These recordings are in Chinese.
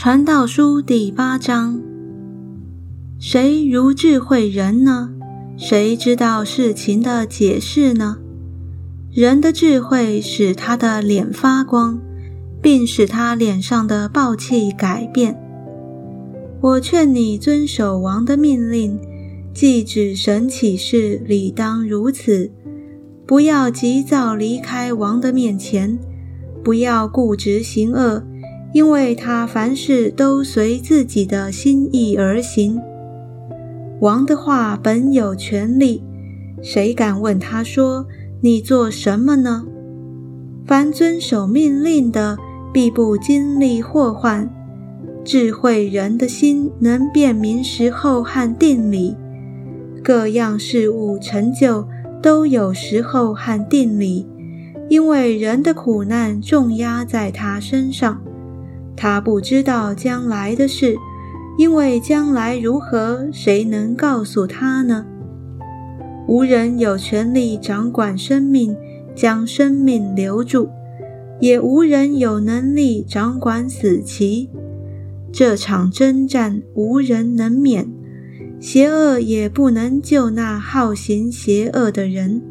传道书第八章：谁如智慧人呢？谁知道事情的解释呢？人的智慧使他的脸发光，并使他脸上的暴气改变。我劝你遵守王的命令，既指神启示，理当如此。不要急躁离开王的面前，不要固执行恶。因为他凡事都随自己的心意而行。王的话本有权利，谁敢问他说：“你做什么呢？”凡遵守命令的，必不经历祸患。智慧人的心能辨明时候和定理，各样事物成就都有时候和定理，因为人的苦难重压在他身上。他不知道将来的事，因为将来如何，谁能告诉他呢？无人有权利掌管生命，将生命留住，也无人有能力掌管死期。这场征战无人能免，邪恶也不能救那好行邪恶的人。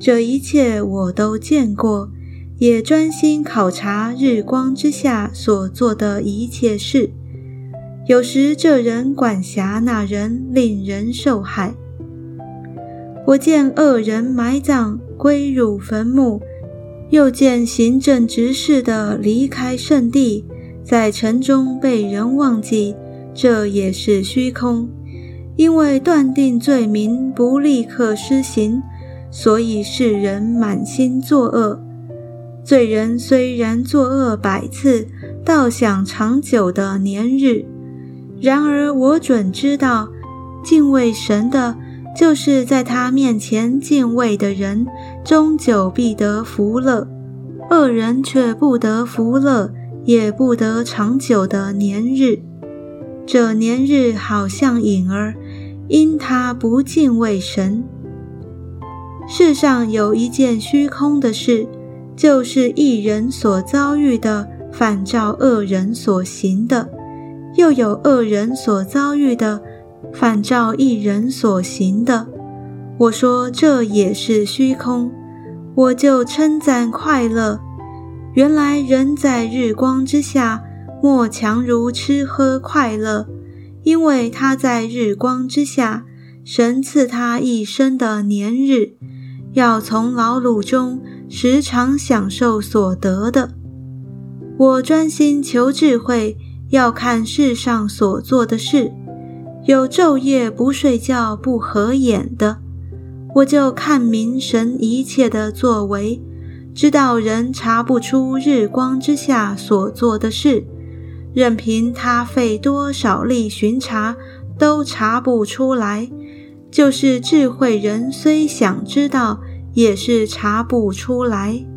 这一切我都见过。也专心考察日光之下所做的一切事。有时这人管辖那人，令人受害。我见恶人埋葬，归入坟墓；又见行政执事的离开圣地，在城中被人忘记。这也是虚空，因为断定罪名不立刻施行，所以世人满心作恶。罪人虽然作恶百次，倒享长久的年日。然而我准知道，敬畏神的，就是在他面前敬畏的人，终久必得福乐；恶人却不得福乐，也不得长久的年日。这年日好像影儿，因他不敬畏神。世上有一件虚空的事。就是一人所遭遇的，反照恶人所行的；又有恶人所遭遇的，反照一人所行的。我说这也是虚空，我就称赞快乐。原来人在日光之下，莫强如吃喝快乐，因为他在日光之下，神赐他一生的年日，要从劳碌中。时常享受所得的，我专心求智慧，要看世上所做的事。有昼夜不睡觉、不合眼的，我就看明神一切的作为，知道人查不出日光之下所做的事，任凭他费多少力巡查，都查不出来。就是智慧人虽想知道。也是查不出来。